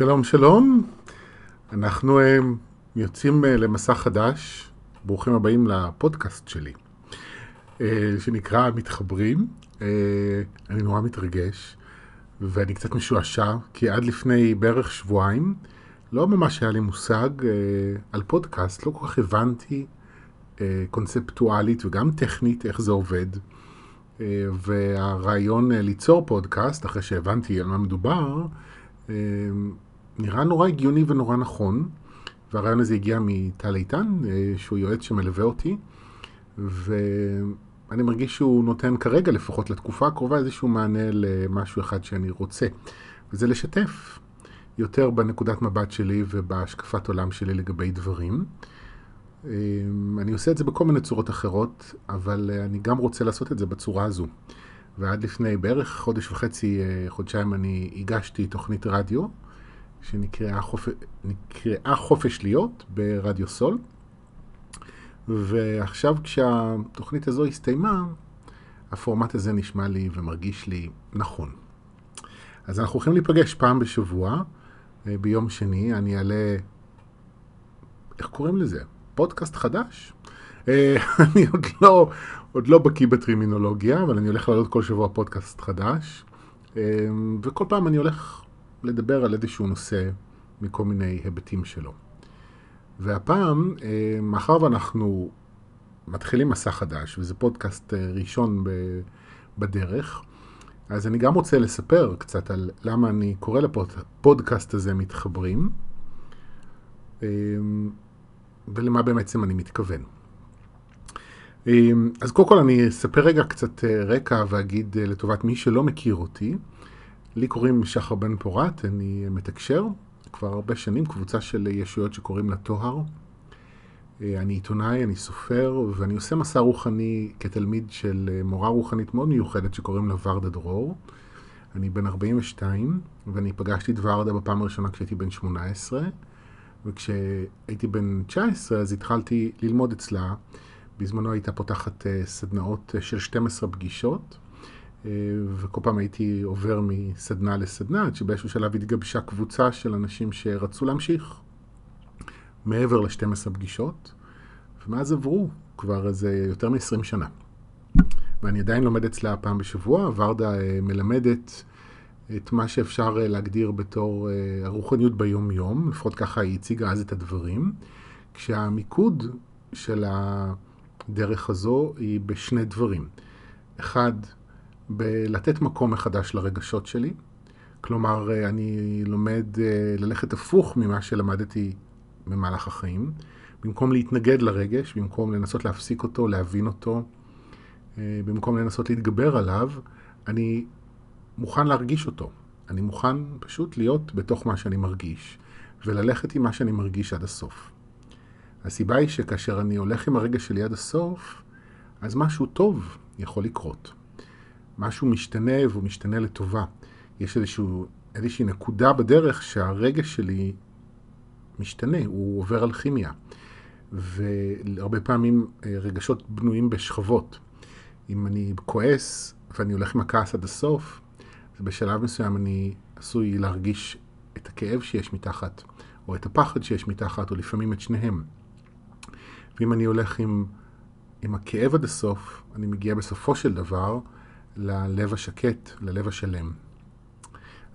שלום, שלום. אנחנו uh, יוצאים uh, למסע חדש. ברוכים הבאים לפודקאסט שלי, uh, שנקרא מתחברים. אני נורא מתרגש, ואני קצת משועשע, כי עד לפני בערך שבועיים לא ממש היה לי מושג על פודקאסט, לא כל כך הבנתי קונספטואלית וגם טכנית איך זה עובד. והרעיון ליצור פודקאסט, אחרי שהבנתי על מה מדובר, נראה נורא הגיוני ונורא נכון, והרעיון הזה הגיע מטל איתן, אה, שהוא יועץ שמלווה אותי, ואני מרגיש שהוא נותן כרגע, לפחות לתקופה הקרובה, איזשהו מענה למשהו אחד שאני רוצה, וזה לשתף יותר בנקודת מבט שלי ובהשקפת עולם שלי לגבי דברים. אה, אני עושה את זה בכל מיני צורות אחרות, אבל אה, אני גם רוצה לעשות את זה בצורה הזו. ועד לפני בערך חודש וחצי, חודשיים, אני הגשתי תוכנית רדיו, שנקראה חופ... חופש להיות ברדיו סול. ועכשיו כשהתוכנית הזו הסתיימה, הפורמט הזה נשמע לי ומרגיש לי נכון. אז אנחנו הולכים להיפגש פעם בשבוע, אה, ביום שני, אני אעלה, איך קוראים לזה? פודקאסט חדש? אה, אני עוד לא, עוד לא בקיא בטרימינולוגיה, אבל אני הולך לעלות כל שבוע פודקאסט חדש, אה, וכל פעם אני הולך לדבר על איזשהו נושא מכל מיני היבטים שלו. והפעם, אה, מאחר ואנחנו מתחילים מסע חדש, וזה פודקאסט אה, ראשון בדרך, אז אני גם רוצה לספר קצת על למה אני קורא לפודקאסט הזה מתחברים, אה, ולמה בעצם אני מתכוון. אז קודם כל אני אספר רגע קצת רקע ואגיד לטובת מי שלא מכיר אותי, לי קוראים שחר בן פורת, אני מתקשר כבר הרבה שנים, קבוצה של ישויות שקוראים לה טוהר. אה, אני עיתונאי, אני סופר, ואני עושה מסע רוחני כתלמיד של מורה רוחנית מאוד מיוחדת שקוראים לה ורדה דרור. אני בן 42, ואני פגשתי את ורדה בפעם הראשונה כשהייתי בן 18, וכשהייתי בן 19 אז התחלתי ללמוד אצלה. בזמנו הייתה פותחת אה, סדנאות של 12 פגישות. אה, וכל פעם הייתי עובר מסדנה לסדנה, עד שבאיזשהו שלב התגבשה קבוצה של אנשים שרצו להמשיך מעבר ל-12 פגישות, ומאז עברו כבר איזה יותר מ-20 שנה. ואני עדיין לומד אצלה פעם בשבוע, ורדה אה, מלמדת את מה שאפשר אה, להגדיר בתור הרוחניות ביום-יום, לפחות ככה היא הציגה אז את הדברים, כשהמיקוד של הדרך הזו היא בשני דברים. אחד, בלתת מקום מחדש לרגשות שלי. כלומר, אה, אני לומד אה, ללכת הפוך ממה שלמדתי במהלך החיים. במקום להתנגד לרגש, במקום לנסות להפסיק אותו, להבין אותו, אה, במקום לנסות להתגבר עליו, אני מוכן להרגיש אותו. אני מוכן פשוט להיות בתוך מה שאני מרגיש, וללכת עם מה שאני מרגיש עד הסוף. הסיבה היא שכאשר אני הולך עם הרגש שלי עד הסוף, אז משהו טוב יכול לקרות. משהו משתנה והוא משתנה לטובה. יש איזשהו, איזושהי נקודה בדרך שהרגש שלי משתנה, הוא עובר על כימיה. והרבה פעמים אה, רגשות בנויים בשכבות. אם אני כועס ואני הולך עם הכעס עד הסוף, אז בשלב מסוים אני עשוי להרגיש את הכאב שיש מתחת, או את הפחד שיש מתחת, או לפעמים את שניהם. ואם אני הולך עם, עם הכאב עד הסוף, אני מגיע בסופו של דבר ללב השקט, ללב השלם.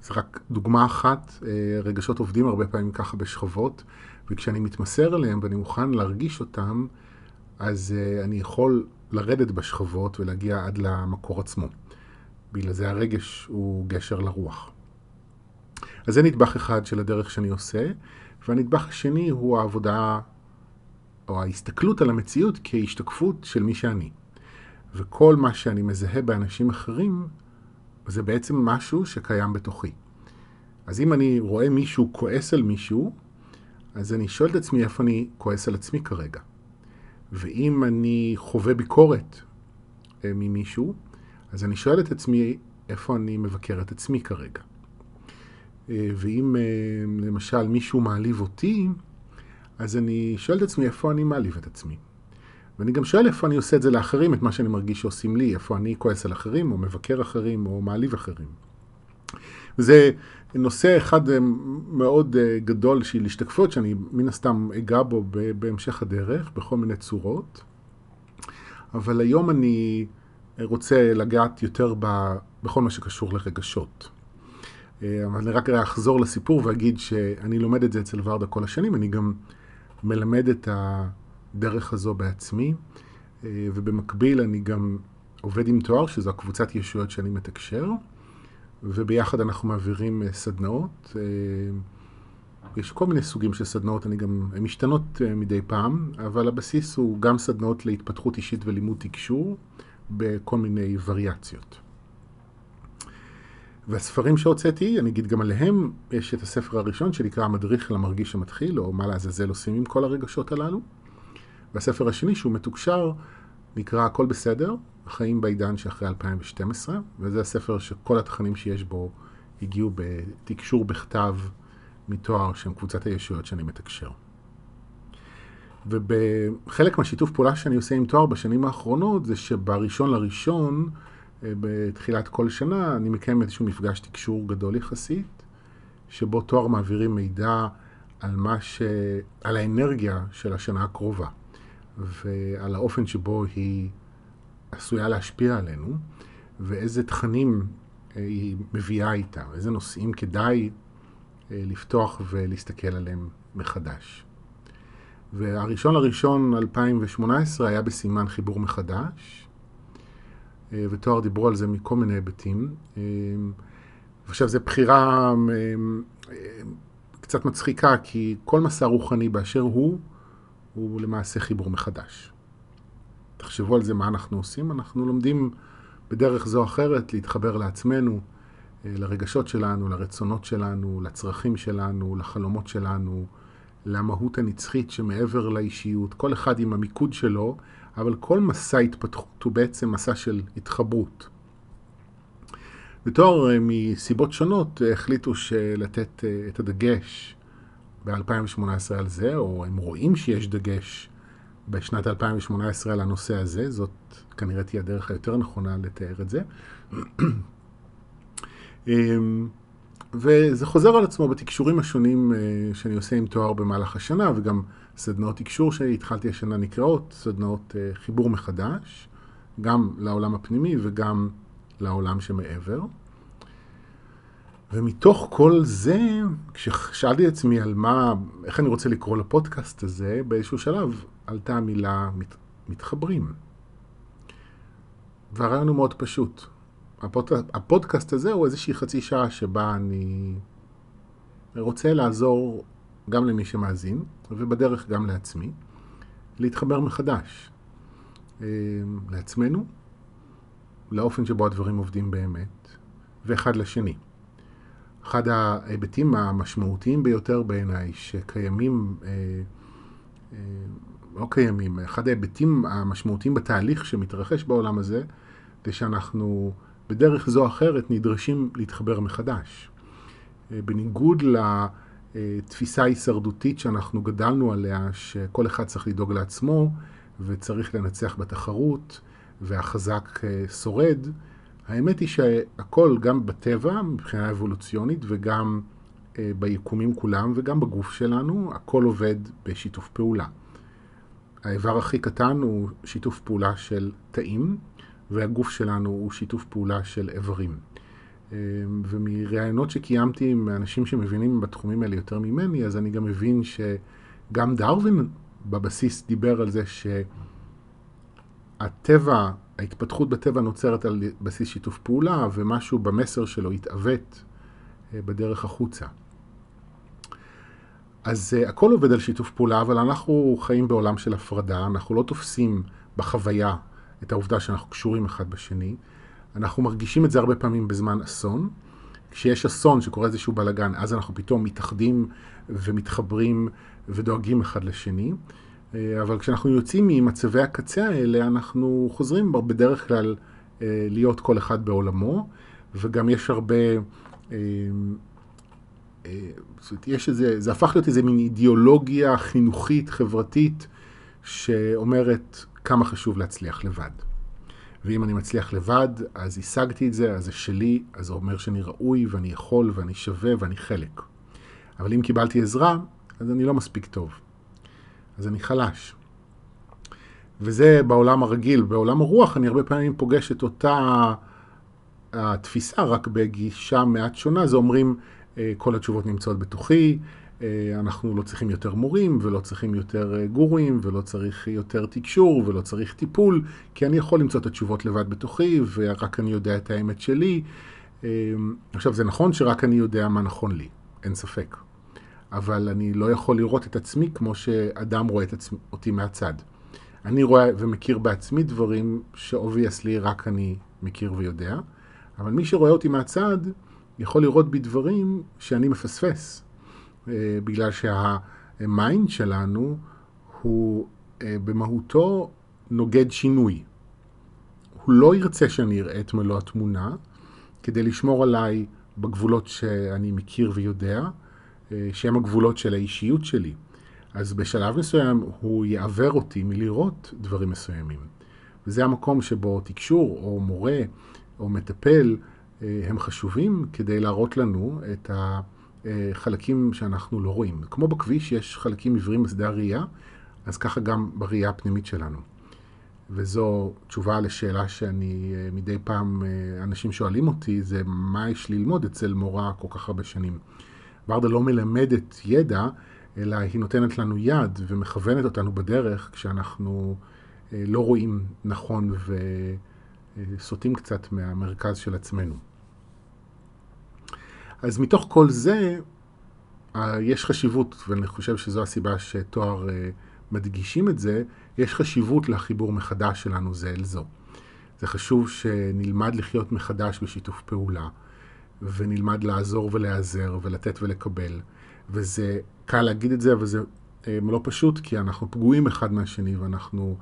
זה רק דוגמה אחת, אה, רגשות עובדים הרבה פעמים ככה בשכבות, וכשאני מתמסר אליהם ואני מוכן להרגיש אותם, אז אה, אני יכול לרדת בשכבות ולהגיע עד למקור עצמו. בגלל זה הרגש הוא גשר לרוח. אז זה נדבך אחד של הדרך שאני עושה, והנדבך השני הוא העבודה או ההסתכלות על המציאות כהשתקפות של מי שאני. וכל מה שאני מזהה באנשים אחרים, זה בעצם משהו שקיים בתוכי. אז אם אני רואה מישהו כועס על מישהו, אז אני שואל את עצמי איפה אני כועס על עצמי כרגע. ואם אני חווה ביקורת אה, ממישהו, אז אני שואל את עצמי איפה אני מבקר את עצמי כרגע. אה, ואם אה, למשל מישהו מעליב אותי, אז אני שואל את עצמי איפה אני מעליב את עצמי. ואני גם שואל איפה אני עושה את זה לאחרים, את מה שאני מרגיש שעושים לי, איפה אני כועס על אחרים, או מבקר אחרים, או מעליב אחרים. זה נושא אחד מאוד גדול של השתקפות, שאני מן הסתם אגע בו בהמשך הדרך, בכל מיני צורות. אבל היום אני רוצה לגעת יותר בכל מה שקשור לרגשות. אבל אני רק אחזור לסיפור ואגיד שאני לומד את זה אצל ורדה כל השנים, אני גם מלמד את הדרך הזו בעצמי, ובמקביל אני גם עובד עם תואר, שזו הקבוצת ישויות שאני מתקשר, וביחד אנחנו מעבירים סדנאות. יש כל מיני סוגים של סדנאות, אני גם, הן משתנות מדי פעם, אבל הבסיס הוא גם סדנאות להתפתחות אישית ולימוד תקשור בכל מיני וריאציות. והספרים שהוצאתי, אני אגיד גם עליהם, יש את הספר הראשון שנקרא המדריך למרגיש המתחיל, או מה לעזאזל עושים עם כל הרגשות הללו. והספר השני, שהוא מתוקשר, נקרא הכל בסדר, החיים בעידן שאחרי 2012, וזה הספר שכל התכנים שיש בו הגיעו בתקשור בכתב מתואר שהם קבוצת הישויות שאני מתקשר. ובחלק מהשיתוף פעולה שאני עושה עם תואר בשנים האחרונות, זה שבראשון לראשון, אה, בתחילת כל שנה, אני מקיים איזשהו מפגש תקשור גדול יחסית, שבו תואר מעבירים מידע על, ש... על האנרגיה של השנה הקרובה, ועל האופן שבו היא עשויה להשפיע עלינו, ואיזה תכנים אה, היא מביאה איתה, איזה נושאים כדאי אה, לפתוח ולהסתכל עליהם מחדש. והראשון לראשון 2018 היה בסימן חיבור מחדש, אה, ותואר דיברו על זה מכל מיני היבטים. עכשיו, זו בחירה קצת מצחיקה, כי כל מסע רוחני באשר הוא, הוא למעשה חיבור מחדש. תחשבו על זה, מה אנחנו עושים. אנחנו לומדים בדרך זו או אחרת להתחבר לעצמנו, אה, לרגשות שלנו, לרצונות שלנו, לצרכים שלנו, לחלומות שלנו, למהות הנצחית שמעבר לאישיות, כל אחד עם המיקוד שלו, אבל כל מסע התפתחות הוא בעצם מסע של התחברות. בתואר אה, מסיבות שונות אה, החליטו לתת את הדגש ב-2018 על זה, או הם רואים שיש דגש בשנת 2018 על הנושא הזה, זאת כנראה תהיה הדרך היותר נכונה לתאר את זה. אמ, וזה חוזר על עצמו בתקשורים השונים אה, שאני עושה עם תואר במהלך השנה, וגם סדנאות תקשור שהתחלתי השנה נקראות, סדנאות אה, חיבור מחדש, גם לעולם הפנימי וגם לעולם שמעבר. ומתוך כל זה, כששאלתי את עצמי על מה, איך אני רוצה לקרוא לפודקאסט הזה, באיזשהו שלב עלתה המילה מת, מתחברים. והרעיון הוא מאוד פשוט. הפוד, הפודקאסט הזה הוא איזושהי חצי שעה שבה אני רוצה לעזור גם למי שמאזין, ובדרך גם לעצמי, להתחבר מחדש. אה, לעצמנו, לאופן שבו הדברים עובדים באמת, ואחד לשני. אחד ההיבטים המשמעותיים ביותר בעיניי שקיימים אה, אה, לא קיימים. אחד ההיבטים המשמעותיים בתהליך שמתרחש בעולם הזה, זה שאנחנו בדרך זו או אחרת נדרשים להתחבר מחדש. אה, בניגוד לתפיסה ההישרדותית שאנחנו גדלנו עליה, שכל אחד צריך לדאוג לעצמו וצריך לנצח בתחרות והחזק אה, שורד, האמת היא שהכל, גם בטבע, מבחינה אבולוציונית, וגם אה, ביקומים כולם, וגם בגוף שלנו, הכל עובד בשיתוף פעולה. האיבר הכי קטן הוא שיתוף פעולה של תאים, והגוף שלנו הוא שיתוף פעולה של איברים. אמ, ומראיונות שקיימתי עם אנשים שמבינים בתחומים האלה יותר ממני, אז אני גם מבין שגם דרווין בבסיס דיבר על זה שהטבע, ההתפתחות בטבע נוצרת על בסיס שיתוף פעולה, ומשהו במסר שלו התעוות אה, בדרך החוצה. אז uh, הכל עובד על שיתוף פעולה, אבל אנחנו חיים בעולם של הפרדה, אנחנו לא תופסים בחוויה את העובדה שאנחנו קשורים אחד בשני. אנחנו מרגישים את זה הרבה פעמים בזמן אסון. כשיש אסון שקורה איזשהו בלאגן, אז אנחנו פתאום מתאחדים ומתחברים ודואגים אחד לשני. אה, אבל כשאנחנו יוצאים ממצבי הקצה האלה, אנחנו חוזרים בדרך כלל אה, להיות כל אחד בעולמו, וגם יש הרבה זאת אומרת, יש איזה, זה הפך להיות איזה מין אידיאולוגיה חינוכית, חברתית, שאומרת כמה חשוב להצליח לבד. ואם אני מצליח לבד, אז השגתי את זה, אז זה שלי, אז זה אומר שאני ראוי ואני יכול ואני שווה ואני חלק. אבל אם קיבלתי עזרה, אז אני לא מספיק טוב. אז אני חלש. וזה בעולם הרגיל. בעולם הרוח אני הרבה פעמים פוגש את אותה התפיסה, רק בגישה מעט שונה. זה אומרים, אה, כל התשובות נמצאות בתוכי, אה, אנחנו לא צריכים יותר מורים, ולא צריכים יותר אה, גורואים, ולא צריך יותר תקשור, ולא צריך טיפול, כי אני יכול למצוא את התשובות לבד בתוכי, ורק אני יודע את האמת שלי. עכשיו, זה נכון שרק אני יודע מה נכון לי, אין ספק. אבל אני לא יכול לראות את עצמי כמו שאדם רואה את עצמי, אותי מהצד. אני רואה ומכיר בעצמי דברים ש obviously רק אני מכיר ויודע, אבל מי שרואה אותי מהצד יכול לראות בי דברים שאני מפספס, אה, בגלל שהמיינד שלנו הוא אה, במהותו נוגד שינוי. הוא לא ירצה שאני אראה את מלוא התמונה כדי לשמור עליי בגבולות שאני מכיר ויודע, שהם הגבולות של האישיות שלי. אז בשלב מסוים הוא יעוור אותי מלראות דברים מסוימים. וזה המקום שבו תקשור או מורה או מטפל אה, הם חשובים כדי להראות לנו את החלקים שאנחנו לא רואים. כמו בכביש יש חלקים עיוורים בשדה הראייה, אז ככה גם בראייה הפנימית שלנו. וזו תשובה לשאלה שאני אה, מדי פעם, אנשים שואלים אותי, זה מה יש ללמוד אצל מורה כל כך הרבה שנים. ורדה לא מלמדת ידע, אלא היא נותנת לנו יד ומכוונת אותנו בדרך כשאנחנו אה, לא רואים נכון וסוטים קצת מהמרכז של עצמנו. אז מתוך כל זה, אה, יש חשיבות, ואני חושב שזו הסיבה שתואר אה, מדגישים את זה, יש חשיבות לחיבור מחדש שלנו זה אל זו. זה חשוב שנלמד לחיות מחדש בשיתוף פעולה. ונלמד לעזור ולהיעזר ולתת ולקבל. וזה קל להגיד את זה, אבל זה אה, לא פשוט, כי אנחנו פגועים אחד מהשני ואנחנו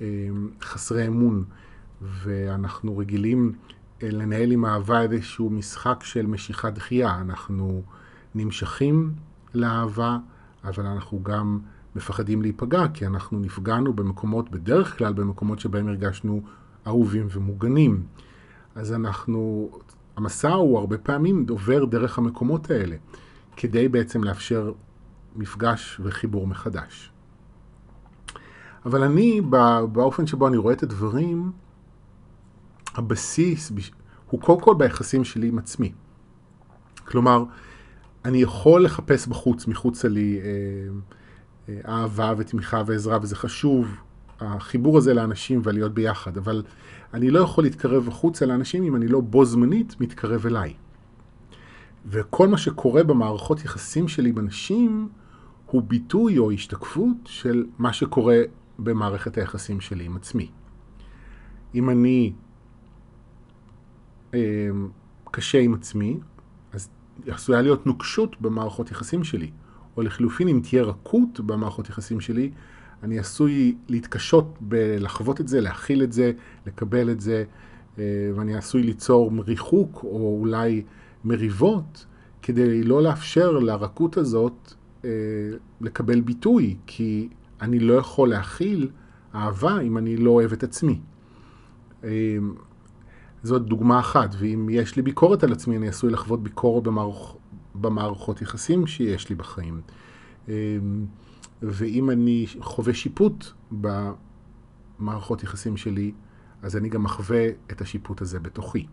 אה, חסרי אמון, ואנחנו רגילים אה, לנהל עם אהבה איזשהו משחק של משיכת דחייה. אנחנו נמשכים לאהבה, אבל אנחנו גם מפחדים להיפגע, כי אנחנו נפגענו במקומות, בדרך כלל במקומות שבהם הרגשנו אהובים ומוגנים. אז אנחנו המסע הוא הרבה פעמים עובר דרך המקומות האלה, כדי בעצם לאפשר מפגש וחיבור מחדש. אבל אני, באופן שבו אני רואה את הדברים, הבסיס הוא קודם כל ביחסים שלי עם עצמי. כלומר, אני יכול לחפש בחוץ, מחוצה לי, אה, אה, אהבה ותמיכה ועזרה, וזה חשוב, החיבור הזה לאנשים ולהיות ביחד, אבל אני לא יכול להתקרב החוצה לאנשים אם אני לא בו זמנית מתקרב אליי. וכל מה שקורה במערכות יחסים שלי עם אנשים הוא ביטוי או השתקפות של מה שקורה במערכת היחסים שלי עם עצמי. אם אני אה, קשה עם עצמי, אז עשויה להיות נוקשות במערכות יחסים שלי. או לחלופין, אם תהיה רכות במערכות יחסים שלי, אני עשוי להתקשות בלחוות את זה, להכיל את זה, לקבל את זה, אה, ואני עשוי ליצור ריחוק או אולי מריבות, כדי לא לאפשר לרכות הזאת אה, לקבל ביטוי, כי אני לא יכול להכיל אהבה אם אני לא אוהב את עצמי. אה, זאת דוגמה אחת, ואם יש לי ביקורת על עצמי, אני עשוי לחוות ביקורת במערכ... במערכות יחסים שיש לי בחיים. ואם אני חווה שיפוט במערכות יחסים שלי, אז אני גם מחווה את השיפוט הזה בתוכי.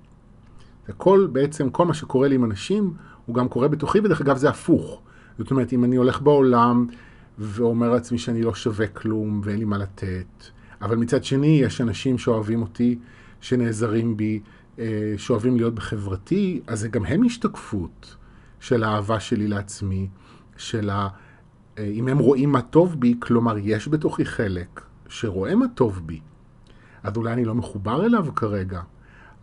הכל בעצם, כל מה שקורה לי עם אנשים, הוא גם קורה בתוכי, ודרך אגב זה הפוך. זאת אומרת, אם אני הולך בעולם ואומר לעצמי שאני לא שווה כלום ואין לי מה לתת, אבל מצד שני יש אנשים שאוהבים אותי, שנעזרים בי, אה, שאוהבים להיות בחברתי, אז זה גם הם השתקפות של האהבה שלי לעצמי, של ה... אה, אם הם רואים מה טוב בי, כלומר יש בתוכי חלק שרואה מה טוב בי, אז אולי אני לא מחובר אליו כרגע,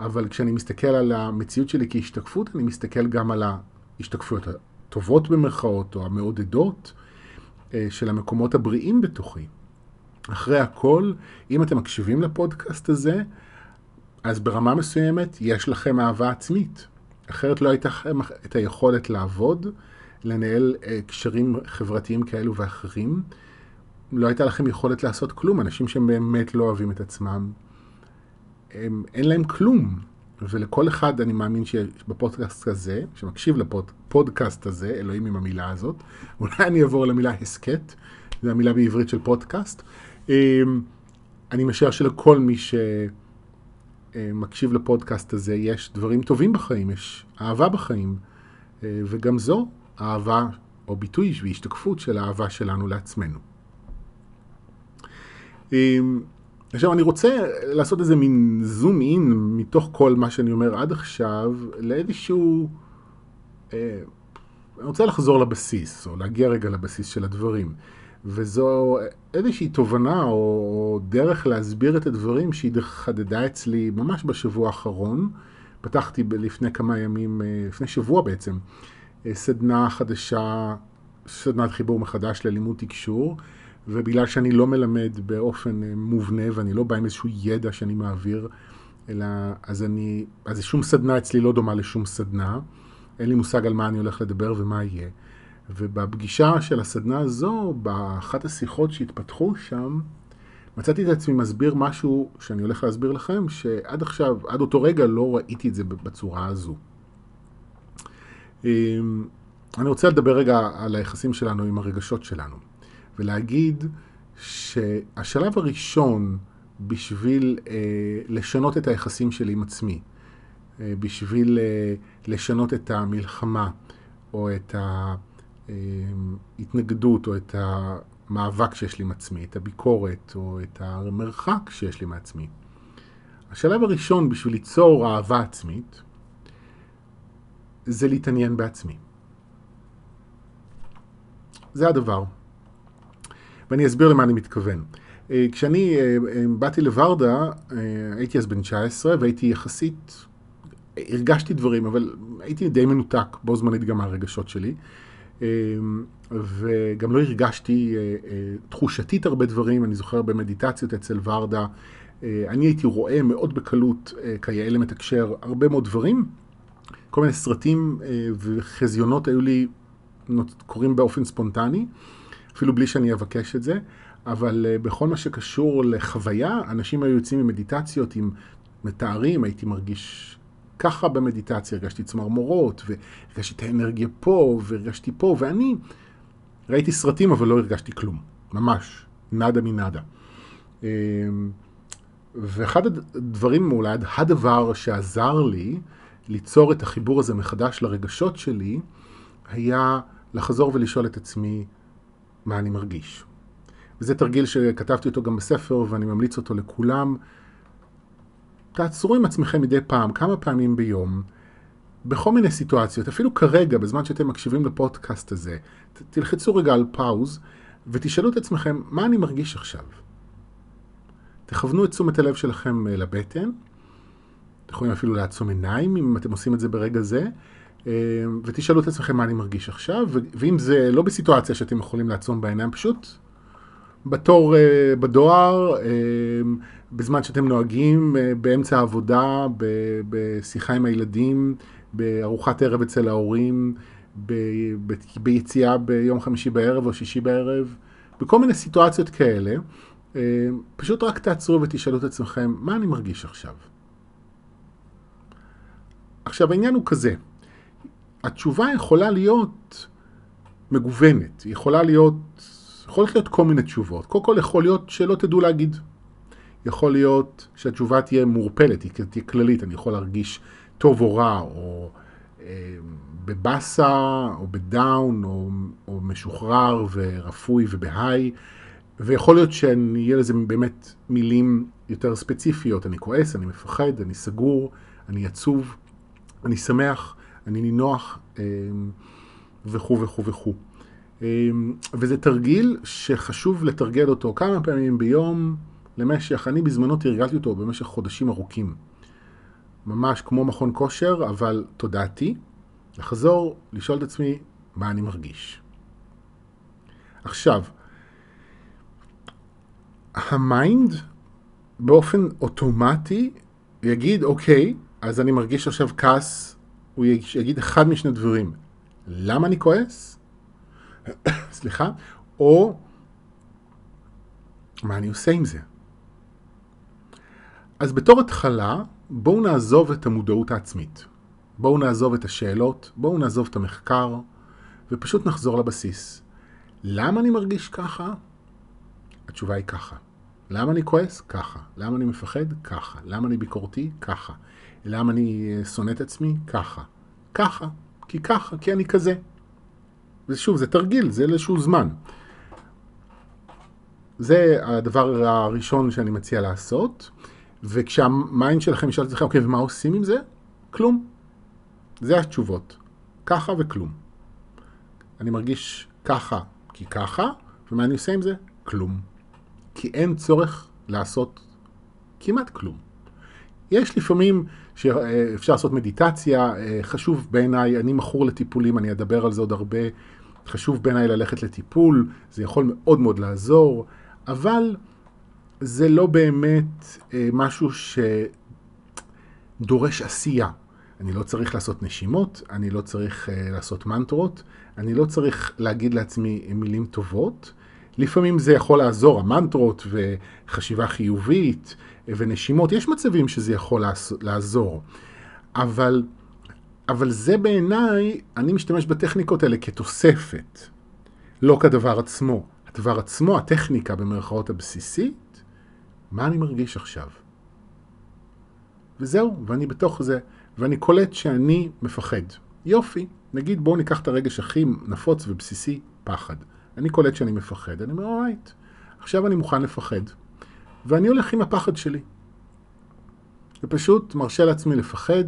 אבל כשאני מסתכל על המציאות שלי כהשתקפות, אני מסתכל גם על ההשתקפויות הטובות במרכאות, או המעודדות אה, של המקומות הבריאים בתוכי. אחרי הכל, אם אתם מקשיבים לפודקאסט הזה, אז ברמה מסוימת יש לכם אהבה עצמית. אחרת לא הייתה לכם את היכולת לעבוד, לנהל אה, קשרים חברתיים כאלו ואחרים. לא הייתה לכם יכולת לעשות כלום, אנשים שהם באמת לא אוהבים את עצמם. הם, אין להם כלום. ולכל אחד אני מאמין שבפודקאסט הזה, שמקשיב לפודקאסט הזה, אלוהים עם המילה הזאת, אולי אני אעבור למילה הסכת, זו המילה בעברית של פודקאסט. אמ, אני משער שלכל מי שמקשיב לפודקאסט הזה יש דברים טובים בחיים, יש אהבה בחיים, אה, וגם זו אהבה או ביטוי והשתקפות של האהבה שלנו לעצמנו. אמ, עכשיו אני רוצה לעשות איזה מין זום אין מתוך כל מה שאני אומר עד עכשיו לאיזשהו... אה, אני רוצה לחזור לבסיס, או להגיע רגע לבסיס של הדברים. וזו איזושהי תובנה או דרך להסביר את הדברים שהיא חדדה אצלי ממש בשבוע האחרון. פתחתי לפני כמה ימים, אה, לפני שבוע בעצם, סדנה חדשה, סדנת חיבור מחדש ללימוד תקשור. ובגלל שאני לא מלמד באופן אה, מובנה ואני לא בא עם איזשהו ידע שאני מעביר, אלא אז אני, אז שום סדנה אצלי לא דומה לשום סדנה, אין לי מושג על מה אני הולך לדבר ומה יהיה. ובפגישה של הסדנה הזו, באחת השיחות שהתפתחו שם, מצאתי את עצמי מסביר משהו שאני הולך להסביר לכם, שעד עכשיו, עד אותו רגע לא ראיתי את זה בצורה הזו. אמ, אני רוצה לדבר רגע על היחסים שלנו עם הרגשות שלנו. ולהגיד שהשלב הראשון בשביל אה, לשנות את היחסים שלי עם עצמי, אה, בשביל אה, לשנות את המלחמה או את ההתנגדות או את המאבק שיש לי עם עצמי, את הביקורת או את המרחק שיש לי מעצמי. השלב הראשון בשביל ליצור אהבה עצמית זה להתעניין בעצמי. זה הדבר. ואני אסביר למה אני מתכוון. אה, כשאני אה, אה, באתי לוורדה, הייתי אז בן 19 והייתי יחסית, הרגשתי דברים, אבל הייתי די מנותק בו זמנית גם מהרגשות שלי. וגם לא הרגשתי תחושתית הרבה דברים, אני זוכר במדיטציות אצל ורדה, אני הייתי רואה מאוד בקלות כיאה מתקשר הרבה מאוד דברים, כל מיני סרטים וחזיונות היו לי קורים באופן ספונטני. אפילו בלי שאני אבקש את זה, אבל uh, בכל מה שקשור לחוויה, אנשים היו יוצאים ממדיטציות עם מתארים, הייתי מרגיש ככה במדיטציה, הרגשתי צמרמורות, והרגשתי את האנרגיה פה, והרגשתי פה, ואני ראיתי סרטים, אבל לא הרגשתי כלום, ממש, נאדה מנאדה. אמ, ואחד הדברים, אולי הדבר שעזר לי ליצור את החיבור הזה מחדש לרגשות שלי, היה לחזור ולשאול את עצמי, מה אני מרגיש. וזה תרגיל שכתבתי אותו גם בספר ואני ממליץ אותו לכולם. תעצרו עם עצמכם מדי פעם, כמה פעמים ביום, בכל מיני סיטואציות, אפילו כרגע, בזמן שאתם מקשיבים לפודקאסט הזה, תלחצו רגע על פאוז ותשאלו את עצמכם, מה אני מרגיש עכשיו? תכוונו את תשומת הלב שלכם אה, לבטן, אתם יכולים אפילו לעצום עיניים אם אתם עושים את זה ברגע זה, אה, ותשאלו את עצמכם מה אני מרגיש עכשיו, ואם זה לא בסיטואציה שאתם יכולים לעצום בעיניים, פשוט בתור אה, בדואר, אה, בזמן שאתם נוהגים, באמצע העבודה, בשיחה עם הילדים, בארוחת ערב אצל ההורים, ביציאה ביום חמישי בערב או שישי בערב, בכל מיני סיטואציות כאלה, פשוט רק תעצרו ותשאלו את עצמכם, מה אני מרגיש עכשיו? עכשיו העניין הוא כזה, התשובה יכולה להיות מגוונת, היא יכולה להיות, יכולות להיות כל מיני תשובות. קודם כל יכול להיות שלא תדעו להגיד. יכול להיות שהתשובה תהיה מעורפלת, היא תהיה כללית, אני יכול להרגיש טוב או רע, או אה, בבאסה, או בדאון, או, או משוחרר ורפוי ובהיי, ויכול להיות שיהיה לזה באמת מילים יותר ספציפיות, אני כועס, אני מפחד, אני סגור, אני עצוב, אני שמח. אני נינוח אמ, וכו' וכו' וכו'. אמ, וזה תרגיל שחשוב לתרגל אותו כמה פעמים ביום למשך, אני בזמנו תרגלתי אותו במשך חודשים ארוכים. ממש כמו מכון כושר, אבל תודעתי, לחזור, לשאול את עצמי מה אני מרגיש. עכשיו, ה mind באופן אוטומטי יגיד, אוקיי, אז אני מרגיש עכשיו כעס הוא יגיד אחד משני דברים. למה אני כועס? סליחה? או מה אני עושה עם זה? אז בתור התחלה, בואו נעזוב את המודעות העצמית. בואו נעזוב את השאלות, בואו נעזוב את המחקר, ופשוט נחזור לבסיס. למה אני מרגיש ככה? התשובה היא ככה. למה אני כועס? ככה. למה אני מפחד? ככה. למה אני ביקורתי? ככה. למה אני אה, שונא את עצמי? ככה. ככה. כי ככה, כי אני כזה. ושוב, זה תרגיל, זה לאיזשהו זמן. זה הדבר הראשון שאני מציע לעשות, וכשהמיינד שלכם ישאל את עצמכם, אוקיי, ומה עושים עם זה? כלום. זה התשובות. ככה וכלום. אני מרגיש ככה כי ככה, ומה אני עושה עם זה? כלום. כי אין צורך לעשות כמעט כלום. יש לפעמים שאפשר לעשות מדיטציה, חשוב בעיניי, אני מכור לטיפולים, אני אדבר על זה עוד הרבה, חשוב בעיניי ללכת לטיפול, זה יכול מאוד מאוד לעזור, אבל זה לא באמת אה, משהו שדורש עשייה. אני לא צריך לעשות נשימות, אני לא צריך uh, לעשות מנטרות, אני לא צריך להגיד לעצמי מילים טובות. לפעמים זה יכול לעזור, המנטרות וחשיבה חיובית ונשימות, יש מצבים שזה יכול לעזור. אבל, אבל זה בעיניי, אני משתמש בטכניקות האלה כתוספת, לא כדבר עצמו. הדבר עצמו, הטכניקה במרכאות הבסיסית, מה אני מרגיש עכשיו? וזהו, ואני בתוך זה. ואני קולט שאני מפחד. יופי, נגיד בואו ניקח את הרגש הכי נפוץ ובסיסי, פחד. אני קולט שאני מפחד, אני אומר, אורייט, עכשיו אני מוכן לפחד. ואני הולך עם הפחד שלי. ופשוט מרשה לעצמי לפחד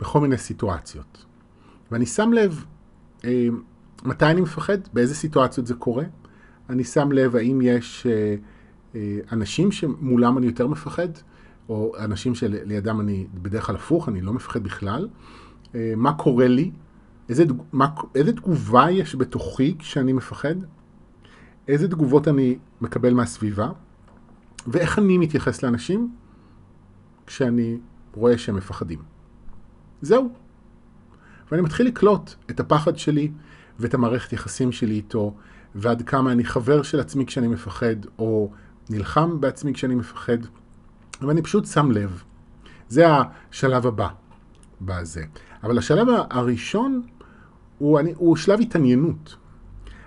בכל מיני סיטואציות. ואני שם לב אה, מתי אני מפחד, באיזה סיטואציות זה קורה. אני שם לב האם יש אה, אה, אנשים שמולם אני יותר מפחד, או אנשים שלידם אני בדרך כלל הפוך, אני לא מפחד בכלל. אה, מה קורה לי? איזה, מה, איזה תגובה יש בתוכי כשאני מפחד? איזה תגובות אני מקבל מהסביבה? ואיך אני מתייחס לאנשים כשאני רואה שהם מפחדים. זהו. ואני מתחיל לקלוט את הפחד שלי ואת המערכת יחסים שלי איתו, ועד כמה אני חבר של עצמי כשאני מפחד, או נלחם בעצמי כשאני מפחד. ואני פשוט שם לב. זה השלב הבא בזה. אבל השלב הראשון הוא, אני, הוא שלב התעניינות.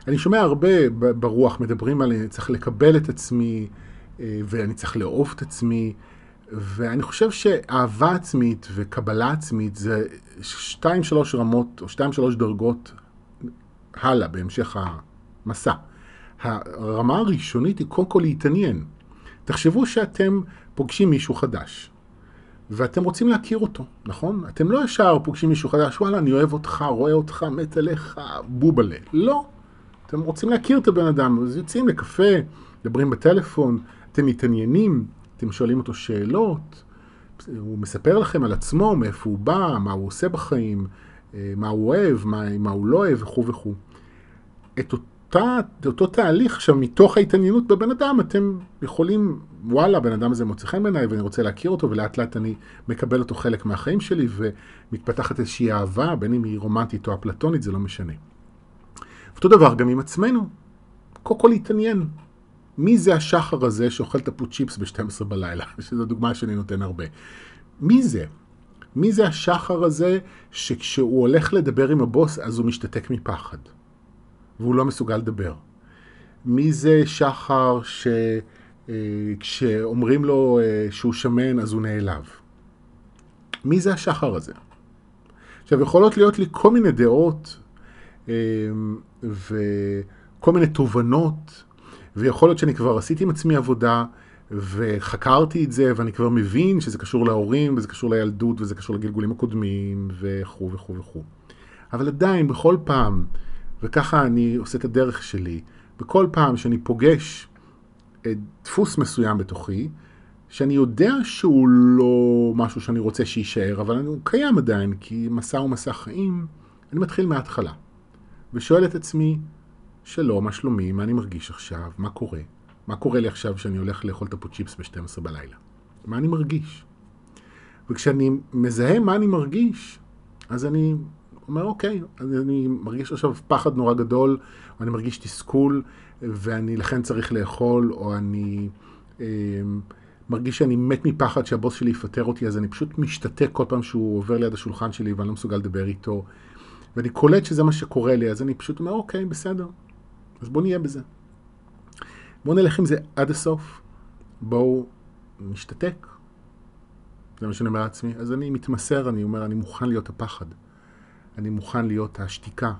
אני שומע הרבה ברוח מדברים על צריך לקבל את עצמי ואני צריך לאהוב את עצמי ואני חושב שאהבה עצמית וקבלה עצמית זה שתיים שלוש רמות או שתיים שלוש דרגות הלאה בהמשך המסע. הרמה הראשונית היא קודם כל להתעניין. תחשבו שאתם פוגשים מישהו חדש, ואתם רוצים להכיר אותו, נכון? אתם לא ישר פוגשים מישהו חדש, וואלה, אני אוהב אותך, רואה אותך, מת עליך, בובלה. לא. אתם רוצים להכיר את הבן אדם, אז יוצאים לקפה, מדברים בטלפון, אתם מתעניינים, אתם שואלים אותו שאלות, הוא מספר לכם על עצמו, מאיפה הוא בא, מה הוא עושה בחיים, אה, מה הוא אוהב, מה, מה הוא לא אוהב וכו' וכו'. את אותה, אותו תהליך עכשיו, מתוך ההתעניינות בבן אדם, אתם יכולים, וואלה, הבן אדם הזה מוצא חן בעיניי ואני רוצה להכיר אותו, ולאט לאט אני מקבל אותו חלק מהחיים שלי, ומתפתחת איזושהי אהבה, בין אם היא רומנטית או אפלטונית, זה לא משנה. אותו דבר גם עם עצמנו. קודם כל להתעניין. מי זה השחר הזה שאוכל את הפוט צ'יפס ב-12 בלילה? שזו דוגמה שאני נותן הרבה. מי זה? מי זה השחר הזה שכשהוא הולך לדבר עם הבוס אז הוא משתתק מפחד? והוא לא מסוגל לדבר. מי זה שחר שכשאומרים אה, לו אה, שהוא שמן אז הוא נעלב? מי זה השחר הזה? עכשיו, יכולות להיות לי כל מיני דעות אה, וכל מיני תובנות, ויכול להיות שאני כבר עשיתי עם עצמי עבודה וחקרתי את זה, ואני כבר מבין שזה קשור להורים, וזה קשור לילדות, וזה קשור לגלגולים הקודמים, וכו' וכו' וכו'. אבל עדיין, בכל פעם וככה אני עושה את הדרך שלי. וכל פעם שאני פוגש דפוס מסוים בתוכי, שאני יודע שהוא לא משהו שאני רוצה שיישאר, אבל הוא קיים עדיין, כי מסע הוא מסע חיים, אני מתחיל מההתחלה. ושואל את עצמי, שלום, מה שלומי, מה אני מרגיש עכשיו, מה קורה? מה קורה לי עכשיו שאני הולך לאכול את הפוצ'יפס ב-12 בלילה? מה אני מרגיש? וכשאני מזהה מה אני מרגיש, אז אני אומר, אוקיי, אני מרגיש עכשיו פחד נורא גדול, או אני מרגיש תסכול, ואני לכן צריך לאכול, או אני אה, מרגיש שאני מת מפחד שהבוס שלי יפטר אותי, אז אני פשוט משתתק כל פעם שהוא עובר ליד השולחן שלי ואני לא מסוגל לדבר איתו. ואני קולט שזה מה שקורה לי, אז אני פשוט אומר, אוקיי, בסדר, אז בוא נהיה בזה. בואו נלך עם זה עד הסוף. בואו נשתתק. זה מה שאני אומר לעצמי. אז אני מתמסר, אני אומר, אני מוכן להיות הפחד. אני מוכן להיות השתיקה.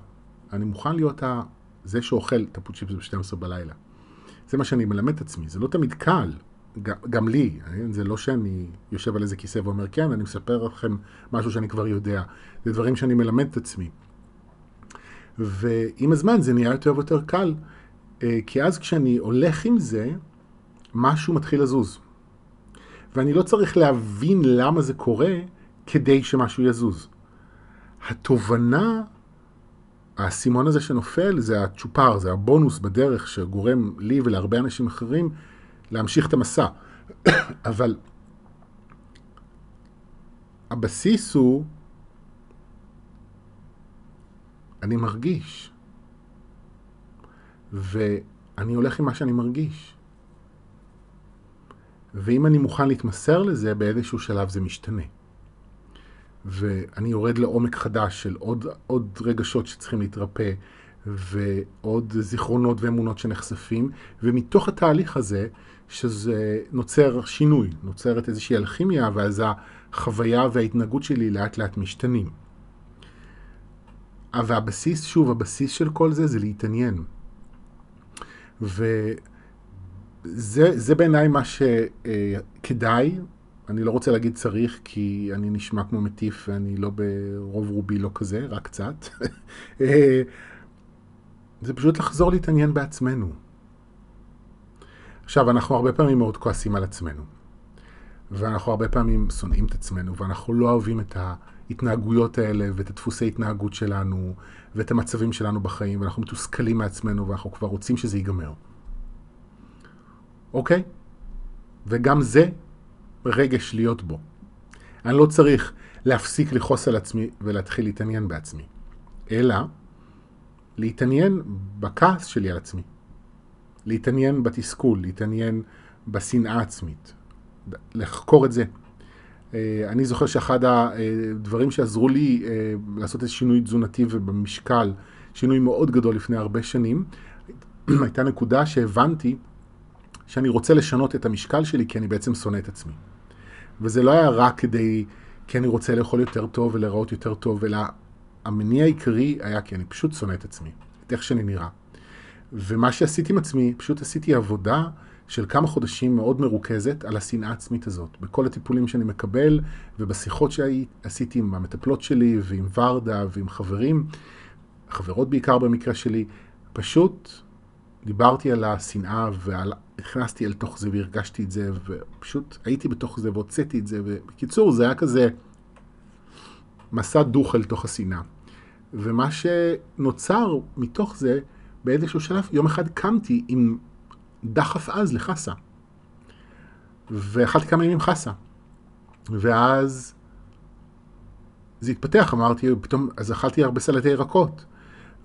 אני מוכן להיות ה... זה שאוכל את הפוט צ'יפס ב-12 בלילה. זה מה שאני מלמד את עצמי. זה לא תמיד קל, גם, גם לי. זה לא שאני יושב על איזה כיסא ואומר, כן, אני מספר לכם משהו שאני כבר יודע. זה דברים שאני מלמד את עצמי. ועם הזמן זה נהיה יותר ויותר קל, אה, כי אז כשאני הולך עם זה, משהו מתחיל לזוז. ואני לא צריך להבין למה זה קורה כדי שמשהו יזוז. התובנה, האסימון הזה שנופל, זה הצ'ופר, זה הבונוס בדרך שגורם לי ולהרבה אנשים אחרים להמשיך את המסע. אבל הבסיס הוא, אני מרגיש. ואני הולך עם מה שאני מרגיש. ואם אני מוכן להתמסר לזה, באיזשהו שלב זה משתנה. ואני יורד לעומק חדש של עוד, עוד רגשות שצריכים להתרפא, ועוד זיכרונות ואמונות שנחשפים, ומתוך התהליך הזה, שזה נוצר שינוי, נוצרת איזושהי אלכימיה, ואז החוויה וההתנהגות שלי לאט לאט משתנים. והבסיס, שוב, הבסיס של כל זה זה להתעניין. וזה בעיניי מה שכדאי, אני לא רוצה להגיד צריך, כי אני נשמע כמו מטיף ואני לא ברוב רובי לא כזה, רק קצת. זה פשוט לחזור להתעניין בעצמנו. עכשיו, אנחנו הרבה פעמים מאוד כועסים על עצמנו. ואנחנו הרבה פעמים שונאים את עצמנו, ואנחנו לא אוהבים את ההתנהגויות האלה, ואת הדפוסי התנהגות שלנו, ואת המצבים שלנו בחיים, ואנחנו מתוסכלים מעצמנו, ואנחנו כבר רוצים שזה ייגמר. אוקיי? וגם זה רגש להיות בו. אני לא צריך להפסיק לכעוס על עצמי ולהתחיל להתעניין בעצמי, אלא להתעניין בכעס שלי על עצמי, להתעניין בתסכול, להתעניין בשנאה עצמית, לחקור את זה. אה, אני זוכר שאחד הדברים שעזרו לי אה, לעשות איזה שינוי תזונתי ובמשקל, שינוי מאוד גדול לפני הרבה שנים, הייתה נקודה שהבנתי שאני רוצה לשנות את המשקל שלי כי אני בעצם שונא את עצמי. וזה לא היה רק כדי, כי אני רוצה לאכול יותר טוב ולהיראות יותר טוב, אלא המניע העיקרי היה כי אני פשוט שונא את עצמי, את איך שאני נראה. ומה שעשיתי עם עצמי, פשוט עשיתי עבודה של כמה חודשים מאוד מרוכזת על השנאה העצמית הזאת. בכל הטיפולים שאני מקבל ובשיחות שעשיתי עם המטפלות שלי ועם ורדה ועם חברים, חברות בעיקר במקרה שלי, פשוט דיברתי על השנאה והכנסתי אל תוך זה והרגשתי את זה ופשוט הייתי בתוך זה והוצאתי את זה ובקיצור זה היה כזה מסע דוך אל תוך השנאה. ומה שנוצר מתוך זה באיזשהו שלב, יום אחד קמתי עם דחף עז לחסה. ואכלתי כמה ימים חסה. ואז זה התפתח, אמרתי, פתאום, אז אכלתי הרבה סלטי ירקות.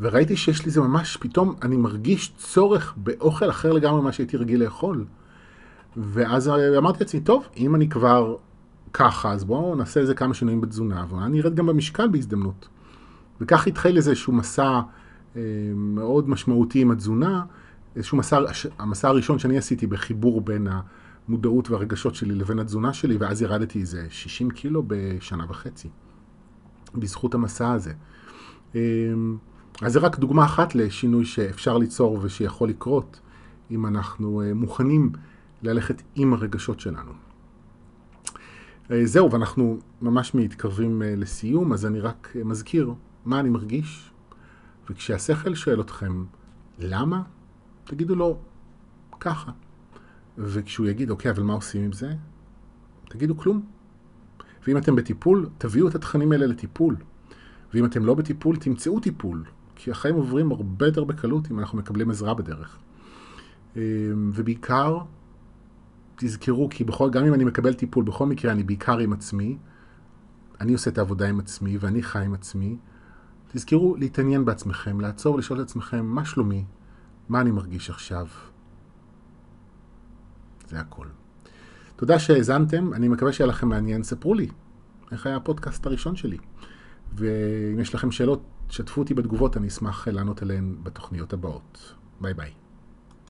וראיתי שיש לי זה ממש, פתאום אני מרגיש צורך באוכל אחר לגמרי ממה שהייתי רגיל לאכול. ואז אמרתי לעצמי, טוב, אם אני כבר ככה, אז בואו נעשה איזה כמה שינויים בתזונה, ואני ארד גם במשקל בהזדמנות. וכך התחיל איזשהו מסע אה, מאוד משמעותי עם התזונה, איזשהו מסע, המסע הראשון שאני עשיתי בחיבור בין המודעות והרגשות שלי לבין התזונה שלי, ואז ירדתי איזה 60 קילו בשנה וחצי, בזכות המסע הזה. אה, אז זה רק דוגמה אחת לשינוי שאפשר ליצור ושיכול לקרות, אם אנחנו אה, מוכנים ללכת עם הרגשות שלנו. זהו, ואנחנו ממש מתקרבים לסיום, אז אני רק מזכיר מה אני מרגיש, וכשהשכל שואל אתכם למה, תגידו לו ככה. וכשהוא יגיד, אוקיי, אבל מה עושים עם זה? תגידו כלום. ואם אתם בטיפול, תביאו את התכנים האלה לטיפול. ואם אתם לא בטיפול, תמצאו טיפול. כי החיים עוברים הרבה יותר בקלות אם אנחנו מקבלים עזרה בדרך. אמ, ובעיקר, תזכרו, כי בכל, גם אם אני מקבל טיפול, בכל מקרה אני בעיקר עם עצמי. אני עושה את העבודה עם עצמי, ואני חי עם עצמי. תזכרו להתעניין בעצמכם, לעצור ולשאול את עצמכם, מה שלומי? מה אני מרגיש עכשיו? זה הכל. תודה שהאזנתם, אני מקווה שהיה לכם מעניין, ספרו לי איך היה הפודקאסט הראשון שלי. ואם יש לכם שאלות, שתפו אותי בתגובות, אני אשמח לענות עליהן בתוכניות הבאות. ביי ביי.